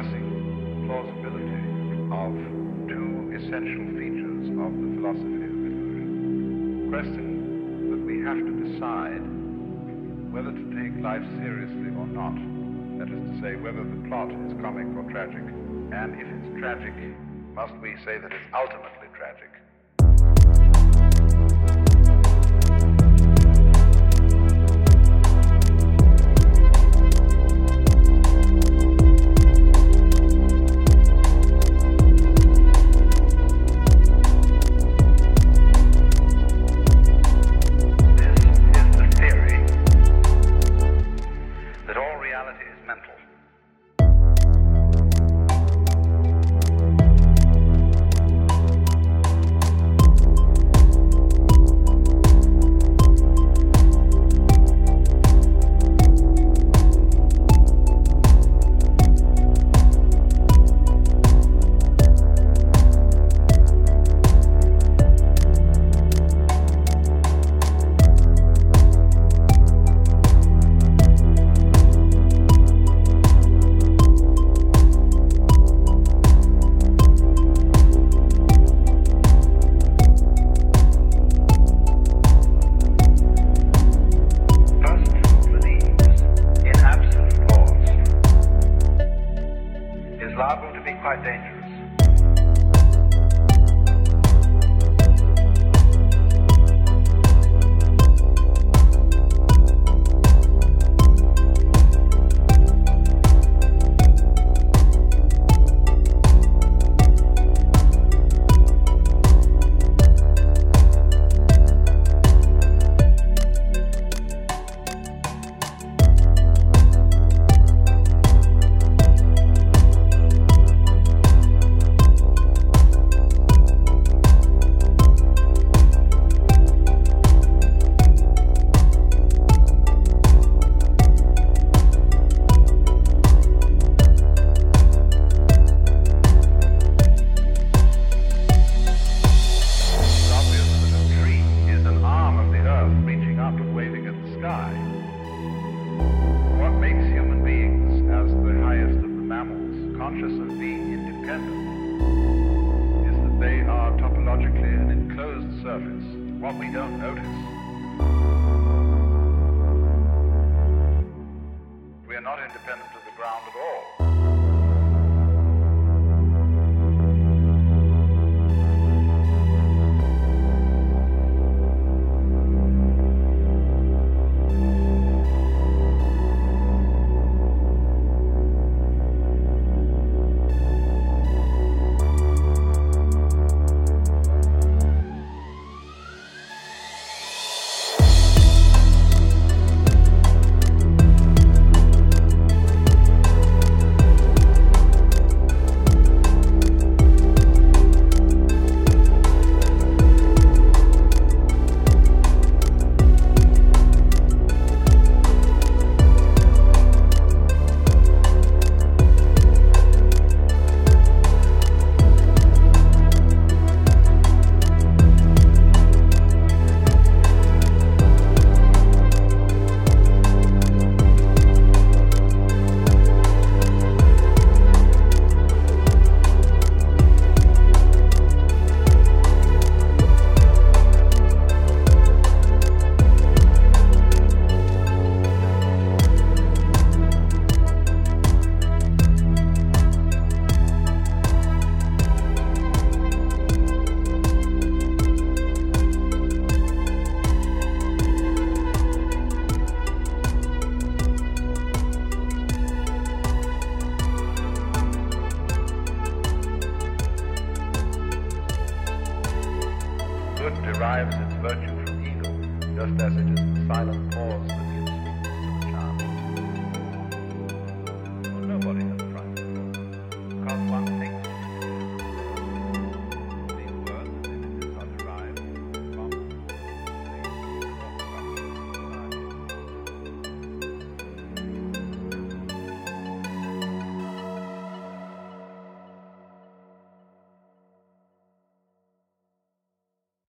discussing plausibility of two essential features of the philosophy of illusion. Question that we have to decide whether to take life seriously or not. That is to say, whether the plot is comic or tragic. And if it's tragic, must we say that it's ultimately tragic? all reality is mental. liable to be quite dangerous. sky. What makes human beings as the highest of the mammals conscious of being independent is that they are topologically an enclosed surface, what we don't notice. We are not independent of the ground at all. Derives its virtue from evil, just as it is the silent pause